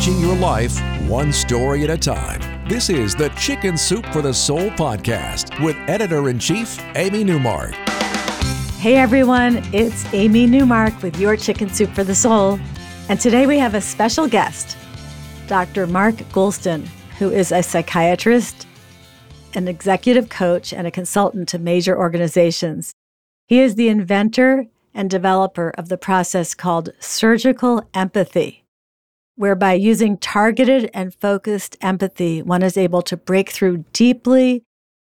Changing your life one story at a time. This is the Chicken Soup for the Soul podcast with editor in chief, Amy Newmark. Hey everyone, it's Amy Newmark with your Chicken Soup for the Soul. And today we have a special guest, Dr. Mark Goulston, who is a psychiatrist, an executive coach, and a consultant to major organizations. He is the inventor and developer of the process called surgical empathy whereby using targeted and focused empathy, one is able to break through deeply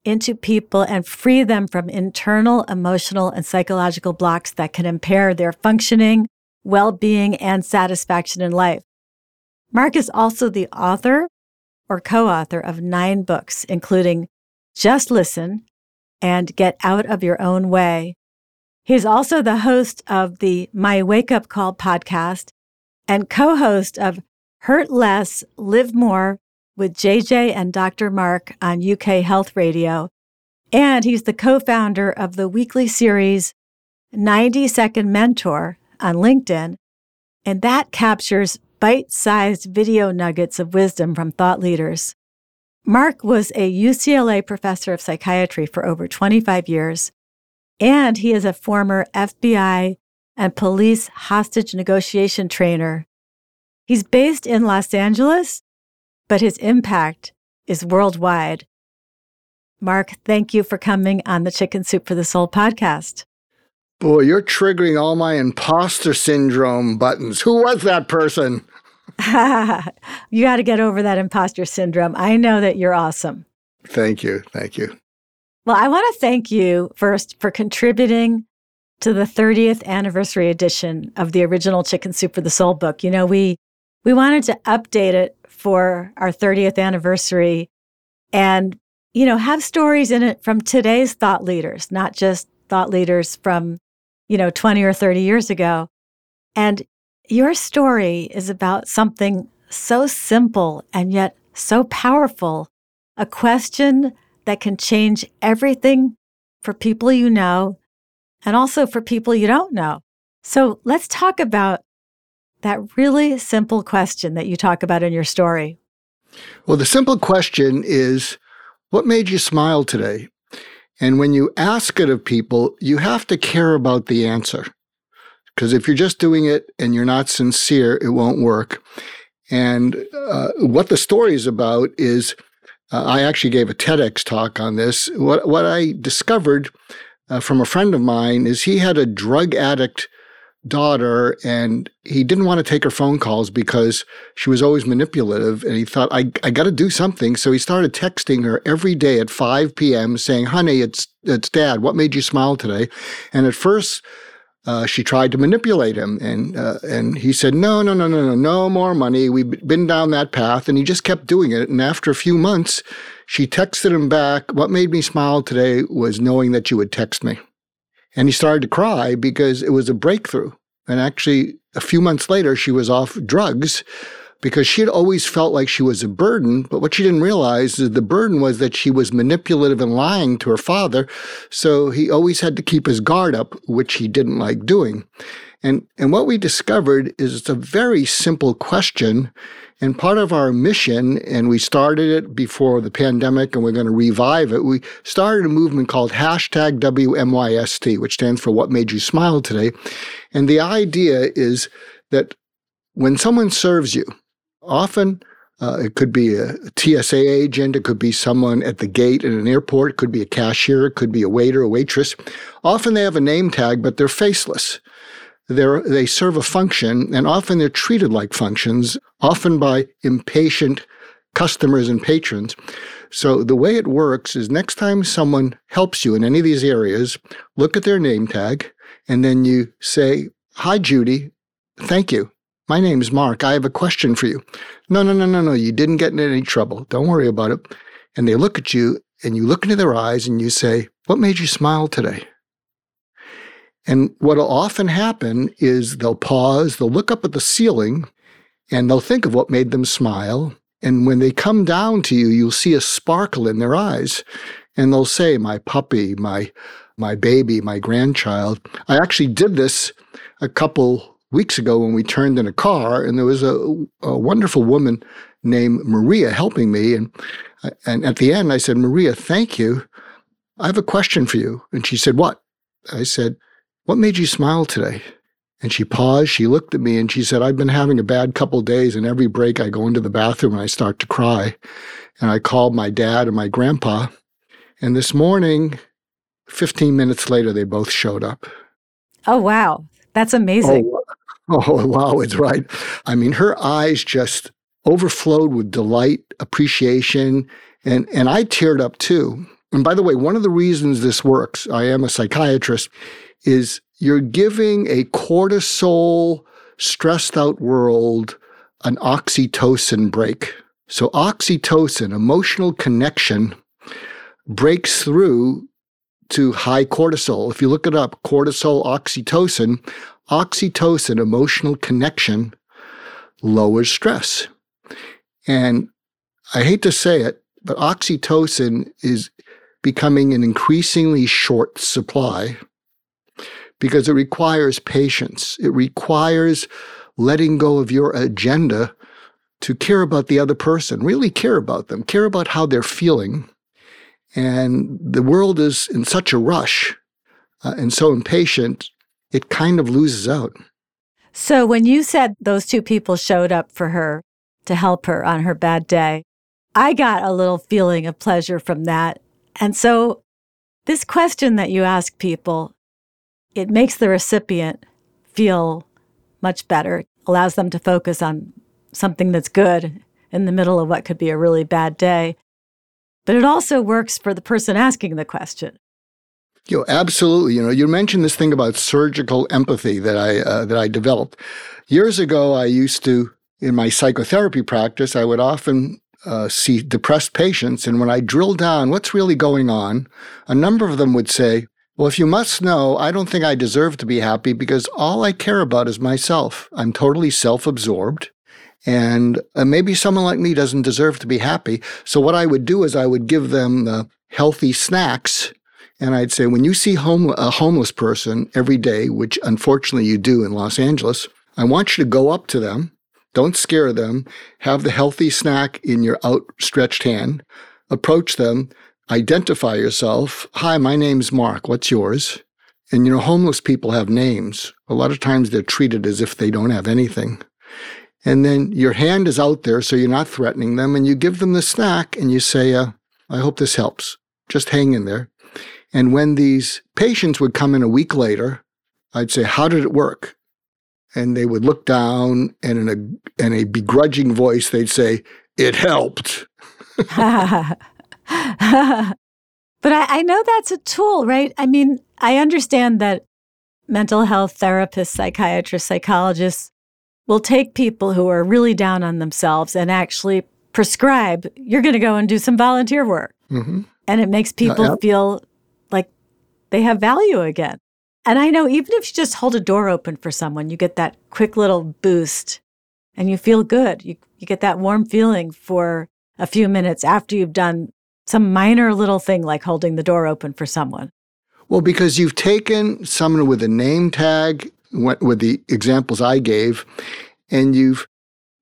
into people and free them from internal emotional and psychological blocks that can impair their functioning, well being, and satisfaction in life. Mark is also the author or co author of nine books, including Just Listen and Get Out of Your Own Way. He's also the host of the My Wake Up Call podcast and co host of Hurt Less, Live More with JJ and Dr. Mark on UK Health Radio. And he's the co founder of the weekly series 90 Second Mentor on LinkedIn. And that captures bite sized video nuggets of wisdom from thought leaders. Mark was a UCLA professor of psychiatry for over 25 years, and he is a former FBI and police hostage negotiation trainer. He's based in Los Angeles, but his impact is worldwide. Mark, thank you for coming on the Chicken Soup for the Soul podcast. Boy, you're triggering all my imposter syndrome buttons. Who was that person? you got to get over that imposter syndrome. I know that you're awesome. Thank you. Thank you. Well, I want to thank you first for contributing to the 30th anniversary edition of the original Chicken Soup for the Soul book. You know, we we wanted to update it for our 30th anniversary and you know have stories in it from today's thought leaders not just thought leaders from you know 20 or 30 years ago and your story is about something so simple and yet so powerful a question that can change everything for people you know and also for people you don't know. So let's talk about that really simple question that you talk about in your story. Well, the simple question is what made you smile today? And when you ask it of people, you have to care about the answer. Because if you're just doing it and you're not sincere, it won't work. And uh, what the story is about is uh, I actually gave a TEDx talk on this. What, what I discovered uh, from a friend of mine is he had a drug addict daughter and he didn't want to take her phone calls because she was always manipulative and he thought i, I got to do something. So he started texting her every day at 5 p.m saying honey it's it's dad. What made you smile today? And at first uh, she tried to manipulate him and uh, and he said no no no no no no more money. We've been down that path. And he just kept doing it. And after a few months she texted him back what made me smile today was knowing that you would text me and he started to cry because it was a breakthrough. And actually, a few months later, she was off drugs because she had always felt like she was a burden. But what she didn't realize is the burden was that she was manipulative and lying to her father. So he always had to keep his guard up, which he didn't like doing. And, and what we discovered is it's a very simple question. And part of our mission, and we started it before the pandemic and we're going to revive it, we started a movement called hashtag WMYST, which stands for What Made You Smile Today. And the idea is that when someone serves you, often uh, it could be a TSA agent, it could be someone at the gate in an airport, it could be a cashier, it could be a waiter, a waitress. Often they have a name tag, but they're faceless. They're, they serve a function, and often they're treated like functions, often by impatient customers and patrons. So the way it works is next time someone helps you in any of these areas, look at their name tag and then you say, Hi, Judy. Thank you. My name's Mark. I have a question for you. No, no, no, no, no. You didn't get in any trouble. Don't worry about it. And they look at you and you look into their eyes and you say, What made you smile today? And what'll often happen is they'll pause, they'll look up at the ceiling, and they'll think of what made them smile. And when they come down to you, you'll see a sparkle in their eyes. And they'll say, My puppy, my my baby, my grandchild. I actually did this a couple weeks ago when we turned in a car, and there was a, a wonderful woman named Maria helping me. And, and at the end, I said, Maria, thank you. I have a question for you. And she said, What? I said, what made you smile today? And she paused, she looked at me and she said, I've been having a bad couple days, and every break I go into the bathroom and I start to cry. And I called my dad and my grandpa. And this morning, 15 minutes later, they both showed up. Oh, wow. That's amazing. Oh, oh wow, it's right. I mean, her eyes just overflowed with delight, appreciation, and, and I teared up too. And by the way, one of the reasons this works, I am a psychiatrist, is you're giving a cortisol stressed out world an oxytocin break. So, oxytocin, emotional connection, breaks through to high cortisol. If you look it up, cortisol, oxytocin, oxytocin, emotional connection, lowers stress. And I hate to say it, but oxytocin is becoming an increasingly short supply because it requires patience. It requires letting go of your agenda to care about the other person, really care about them, care about how they're feeling. And the world is in such a rush uh, and so impatient, it kind of loses out. So, when you said those two people showed up for her to help her on her bad day, I got a little feeling of pleasure from that. And so, this question that you ask people it makes the recipient feel much better, allows them to focus on something that's good in the middle of what could be a really bad day. But it also works for the person asking the question. You know, absolutely. You know, you mentioned this thing about surgical empathy that I uh, that I developed years ago. I used to, in my psychotherapy practice, I would often uh, see depressed patients, and when I drill down what's really going on, a number of them would say, well, if you must know, I don't think I deserve to be happy because all I care about is myself. I'm totally self absorbed. And uh, maybe someone like me doesn't deserve to be happy. So, what I would do is I would give them the healthy snacks. And I'd say, when you see home- a homeless person every day, which unfortunately you do in Los Angeles, I want you to go up to them. Don't scare them. Have the healthy snack in your outstretched hand. Approach them identify yourself. Hi, my name's Mark. What's yours? And you know, homeless people have names. A lot of times they're treated as if they don't have anything. And then your hand is out there, so you're not threatening them, and you give them the snack and you say, uh, I hope this helps. Just hang in there. And when these patients would come in a week later, I'd say, How did it work? And they would look down and in a, in a begrudging voice, they'd say, It helped. but I, I know that's a tool, right? I mean, I understand that mental health therapists, psychiatrists, psychologists will take people who are really down on themselves and actually prescribe, you're going to go and do some volunteer work. Mm-hmm. And it makes people yeah. feel like they have value again. And I know even if you just hold a door open for someone, you get that quick little boost and you feel good. You, you get that warm feeling for a few minutes after you've done some minor little thing like holding the door open for someone? Well, because you've taken someone with a name tag, with the examples I gave, and you've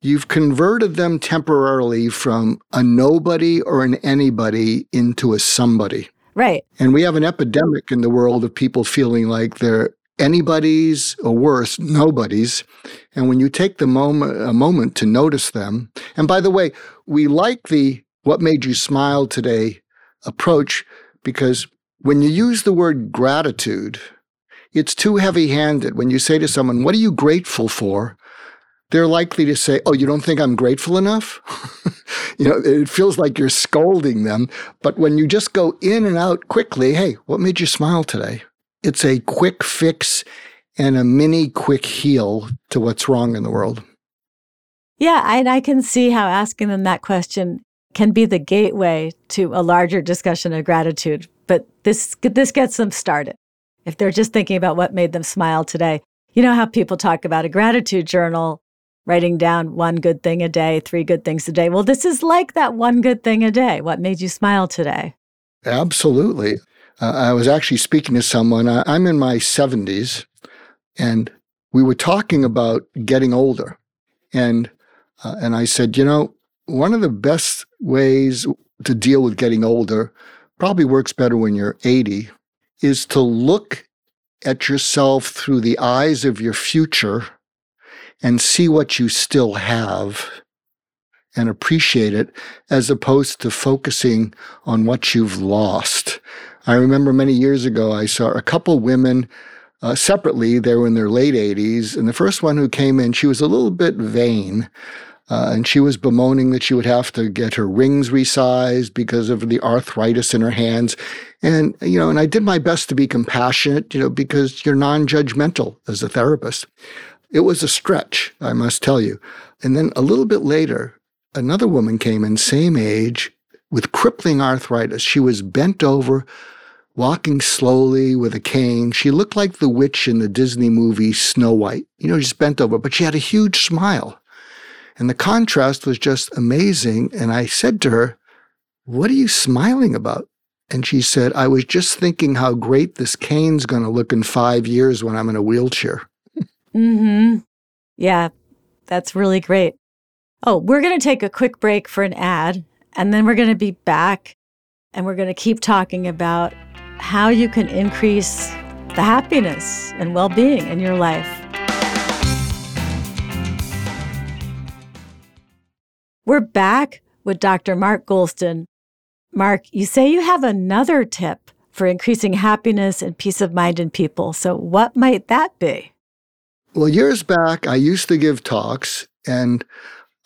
you've converted them temporarily from a nobody or an anybody into a somebody. Right. And we have an epidemic in the world of people feeling like they're anybody's or worse, nobody's. And when you take the moment a moment to notice them, and by the way, we like the what made you smile today approach because when you use the word gratitude, it's too heavy handed. When you say to someone, What are you grateful for? they're likely to say, Oh, you don't think I'm grateful enough? you know, it feels like you're scolding them. But when you just go in and out quickly, hey, what made you smile today? It's a quick fix and a mini quick heal to what's wrong in the world. Yeah, and I can see how asking them that question can be the gateway to a larger discussion of gratitude. But this this gets them started. If they're just thinking about what made them smile today. You know how people talk about a gratitude journal, writing down one good thing a day, three good things a day. Well, this is like that one good thing a day. What made you smile today? Absolutely. Uh, I was actually speaking to someone. I, I'm in my 70s, and we were talking about getting older. And uh, and I said, you know, one of the best ways to deal with getting older probably works better when you're 80 is to look at yourself through the eyes of your future and see what you still have and appreciate it as opposed to focusing on what you've lost. I remember many years ago, I saw a couple women uh, separately. They were in their late 80s. And the first one who came in, she was a little bit vain. Uh, and she was bemoaning that she would have to get her rings resized because of the arthritis in her hands. And, you know, and I did my best to be compassionate, you know, because you're non judgmental as a therapist. It was a stretch, I must tell you. And then a little bit later, another woman came in, same age, with crippling arthritis. She was bent over, walking slowly with a cane. She looked like the witch in the Disney movie Snow White, you know, just bent over, but she had a huge smile. And the contrast was just amazing. And I said to her, What are you smiling about? And she said, I was just thinking how great this cane's going to look in five years when I'm in a wheelchair. Mm-hmm. Yeah, that's really great. Oh, we're going to take a quick break for an ad, and then we're going to be back and we're going to keep talking about how you can increase the happiness and well being in your life. We're back with Dr. Mark Goulston. Mark, you say you have another tip for increasing happiness and peace of mind in people. So, what might that be? Well, years back, I used to give talks and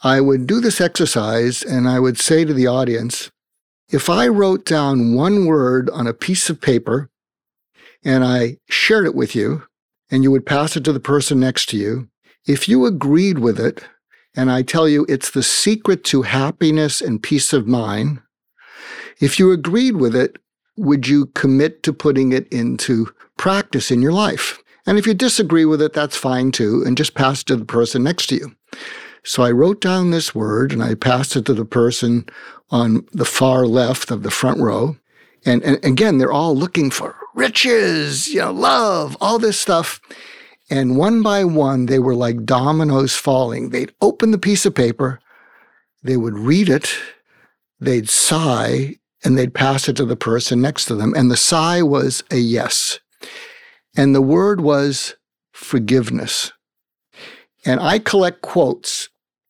I would do this exercise and I would say to the audience, if I wrote down one word on a piece of paper and I shared it with you and you would pass it to the person next to you, if you agreed with it, and I tell you it's the secret to happiness and peace of mind. If you agreed with it, would you commit to putting it into practice in your life? And if you disagree with it, that's fine too, and just pass it to the person next to you. So I wrote down this word and I passed it to the person on the far left of the front row. And, and again, they're all looking for riches, you know, love, all this stuff. And one by one, they were like dominoes falling. They'd open the piece of paper, they would read it, they'd sigh, and they'd pass it to the person next to them. And the sigh was a yes. And the word was forgiveness. And I collect quotes.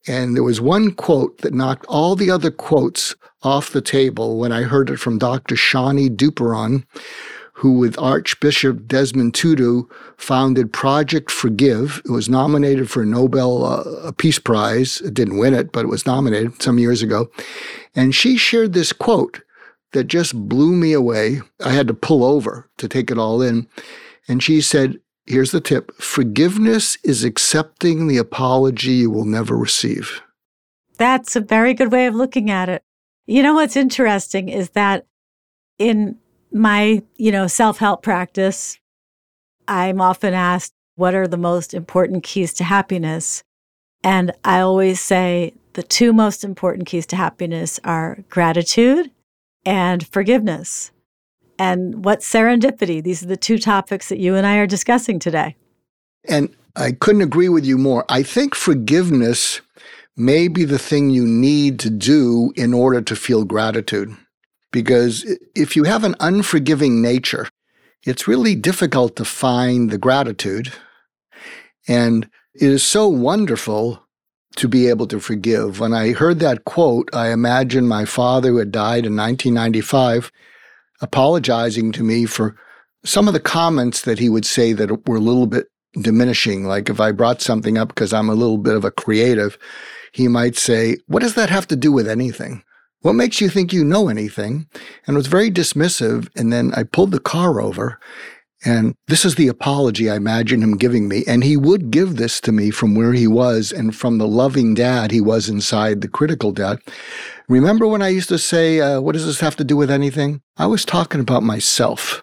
And there was one quote that knocked all the other quotes off the table when I heard it from Dr. Shani Duparon, who with Archbishop Desmond Tutu founded Project Forgive. It was nominated for a Nobel uh, Peace Prize. It didn't win it, but it was nominated some years ago. And she shared this quote that just blew me away. I had to pull over to take it all in. And she said, Here's the tip forgiveness is accepting the apology you will never receive. That's a very good way of looking at it. You know what's interesting is that in my, you know, self-help practice, I'm often asked what are the most important keys to happiness? And I always say the two most important keys to happiness are gratitude and forgiveness. And what serendipity? These are the two topics that you and I are discussing today. And I couldn't agree with you more. I think forgiveness may be the thing you need to do in order to feel gratitude. Because if you have an unforgiving nature, it's really difficult to find the gratitude. And it is so wonderful to be able to forgive. When I heard that quote, I imagined my father who had died in 1995 apologizing to me for some of the comments that he would say that were a little bit diminishing. Like if I brought something up because I'm a little bit of a creative, he might say, What does that have to do with anything? What makes you think you know anything? And was very dismissive. And then I pulled the car over and this is the apology I imagine him giving me. And he would give this to me from where he was and from the loving dad he was inside the critical dad. Remember when I used to say, uh, What does this have to do with anything? I was talking about myself.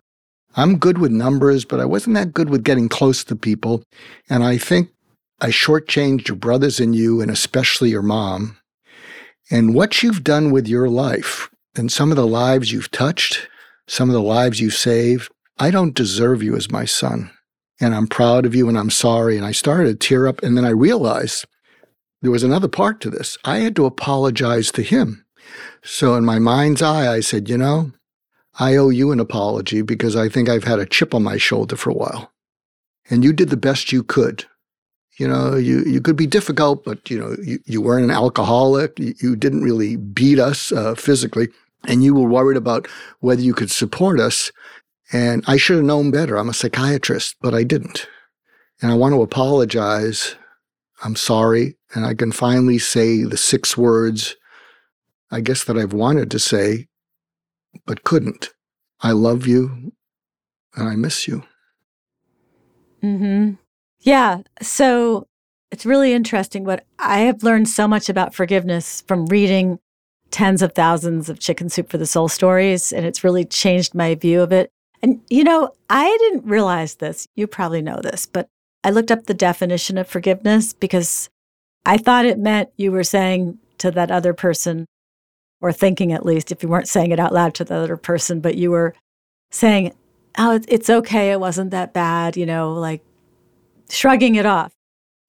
I'm good with numbers, but I wasn't that good with getting close to people. And I think I shortchanged your brothers and you, and especially your mom. And what you've done with your life and some of the lives you've touched, some of the lives you've saved, I don't deserve you as my son. And I'm proud of you and I'm sorry. And I started to tear up. And then I realized there was another part to this. I had to apologize to him. So in my mind's eye, I said, you know, I owe you an apology because I think I've had a chip on my shoulder for a while. And you did the best you could. You know, you, you could be difficult, but you know, you, you weren't an alcoholic. You, you didn't really beat us uh, physically. And you were worried about whether you could support us. And I should have known better. I'm a psychiatrist, but I didn't. And I want to apologize. I'm sorry. And I can finally say the six words, I guess, that I've wanted to say, but couldn't. I love you and I miss you. Mm hmm. Yeah. So it's really interesting. What I have learned so much about forgiveness from reading tens of thousands of Chicken Soup for the Soul stories, and it's really changed my view of it. And, you know, I didn't realize this. You probably know this, but I looked up the definition of forgiveness because I thought it meant you were saying to that other person, or thinking at least, if you weren't saying it out loud to the other person, but you were saying, oh, it's okay. It wasn't that bad, you know, like shrugging it off.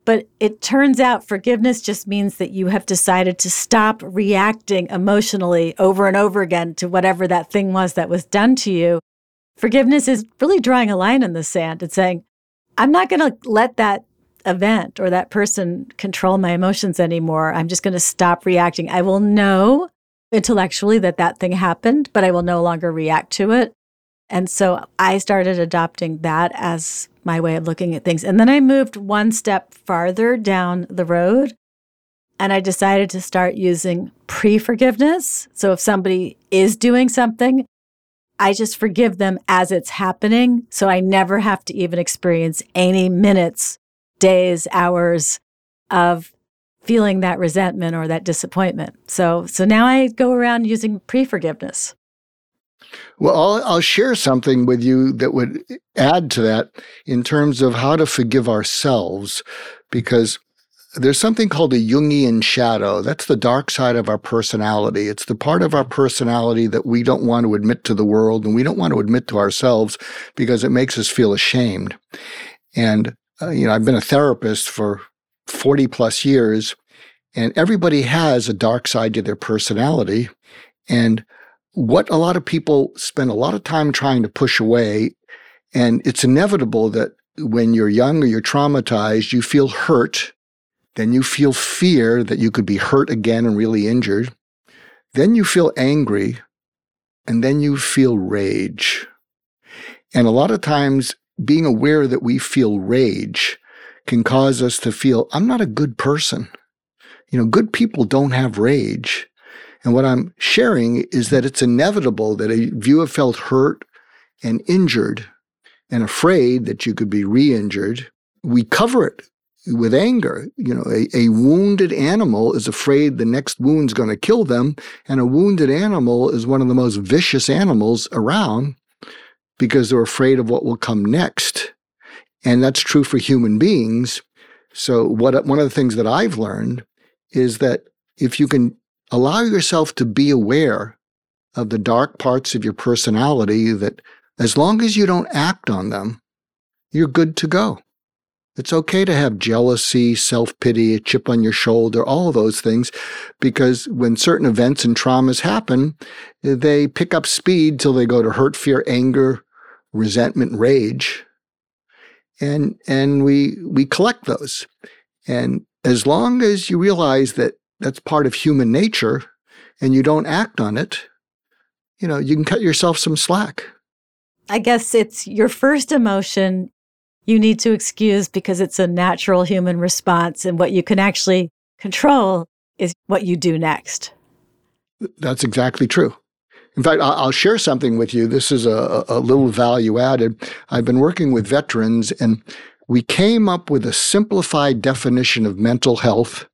But it turns out forgiveness just means that you have decided to stop reacting emotionally over and over again to whatever that thing was that was done to you. Forgiveness is really drawing a line in the sand and saying, I'm not going to let that event or that person control my emotions anymore. I'm just going to stop reacting. I will know intellectually that that thing happened, but I will no longer react to it. And so I started adopting that as my way of looking at things. And then I moved one step farther down the road and I decided to start using pre forgiveness. So if somebody is doing something, I just forgive them as it's happening. So I never have to even experience any minutes, days, hours of feeling that resentment or that disappointment. So so now I go around using pre-forgiveness. Well, I'll, I'll, share something with you that would add to that in terms of how to forgive ourselves, because there's something called a Jungian shadow. That's the dark side of our personality. It's the part of our personality that we don't want to admit to the world and we don't want to admit to ourselves because it makes us feel ashamed. And, uh, you know, I've been a therapist for 40 plus years, and everybody has a dark side to their personality. And what a lot of people spend a lot of time trying to push away, and it's inevitable that when you're young or you're traumatized, you feel hurt. Then you feel fear that you could be hurt again and really injured. Then you feel angry. And then you feel rage. And a lot of times, being aware that we feel rage can cause us to feel, I'm not a good person. You know, good people don't have rage. And what I'm sharing is that it's inevitable that if you have felt hurt and injured and afraid that you could be re injured, we cover it with anger. You know, a, a wounded animal is afraid the next wound's going to kill them. And a wounded animal is one of the most vicious animals around because they're afraid of what will come next. And that's true for human beings. So, what, one of the things that I've learned is that if you can allow yourself to be aware of the dark parts of your personality, that as long as you don't act on them, you're good to go. It's okay to have jealousy, self pity, a chip on your shoulder, all those things, because when certain events and traumas happen, they pick up speed till they go to hurt, fear, anger, resentment, rage and and we we collect those. And as long as you realize that that's part of human nature and you don't act on it, you know, you can cut yourself some slack. I guess it's your first emotion. you need to excuse because it's a natural human response. And what you can actually control is what you do next. That's exactly true. In fact, I'll share something with you. This is a, a little value added. I've been working with veterans, and we came up with a simplified definition of mental health.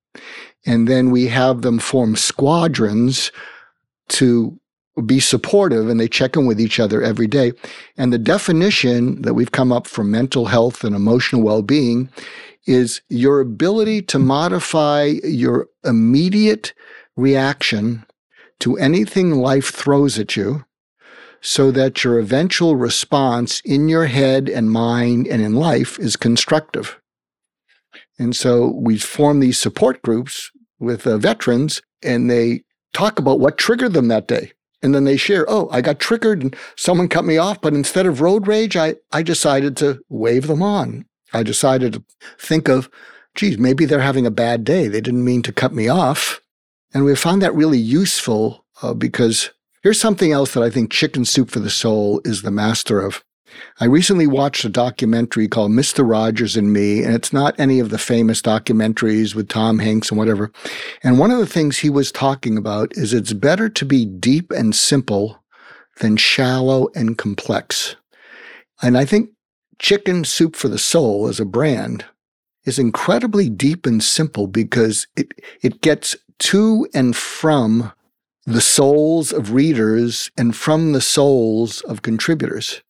And then we have them form squadrons to be supportive and they check in with each other every day. And the definition that we've come up for mental health and emotional well being is your ability to modify your immediate reaction to anything life throws at you so that your eventual response in your head and mind and in life is constructive. And so we form these support groups with uh, veterans and they talk about what triggered them that day. And then they share, oh, I got triggered and someone cut me off, but instead of road rage, I, I decided to wave them on. I decided to think of, geez, maybe they're having a bad day. They didn't mean to cut me off. And we found that really useful uh, because here's something else that I think Chicken Soup for the Soul is the master of. I recently watched a documentary called Mr. Rogers and Me, and it's not any of the famous documentaries with Tom Hanks and whatever. And one of the things he was talking about is it's better to be deep and simple than shallow and complex. And I think Chicken Soup for the Soul as a brand is incredibly deep and simple because it, it gets to and from the souls of readers and from the souls of contributors,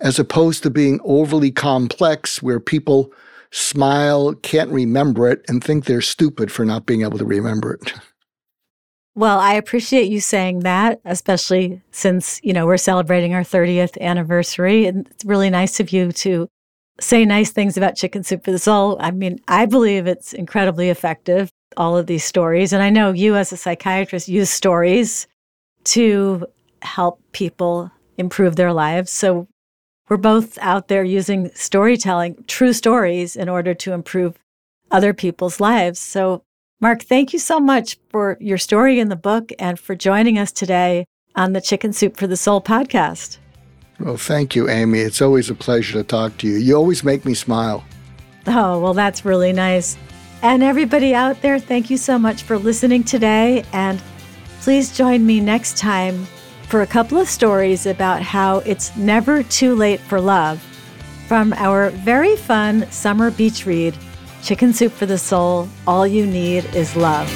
as opposed to being overly complex where people smile, can't remember it, and think they're stupid for not being able to remember it. Well, I appreciate you saying that, especially since, you know, we're celebrating our 30th anniversary. And it's really nice of you to say nice things about Chicken Soup for the Soul. I mean, I believe it's incredibly effective, all of these stories. And I know you, as a psychiatrist, use stories to help people improve their lives. So we're both out there using storytelling, true stories, in order to improve other people's lives. So Mark, thank you so much for your story in the book and for joining us today on the Chicken Soup for the Soul podcast. Well, thank you, Amy. It's always a pleasure to talk to you. You always make me smile. Oh, well, that's really nice. And everybody out there, thank you so much for listening today. And please join me next time for a couple of stories about how it's never too late for love from our very fun summer beach read Chicken Soup for the Soul, all you need is love.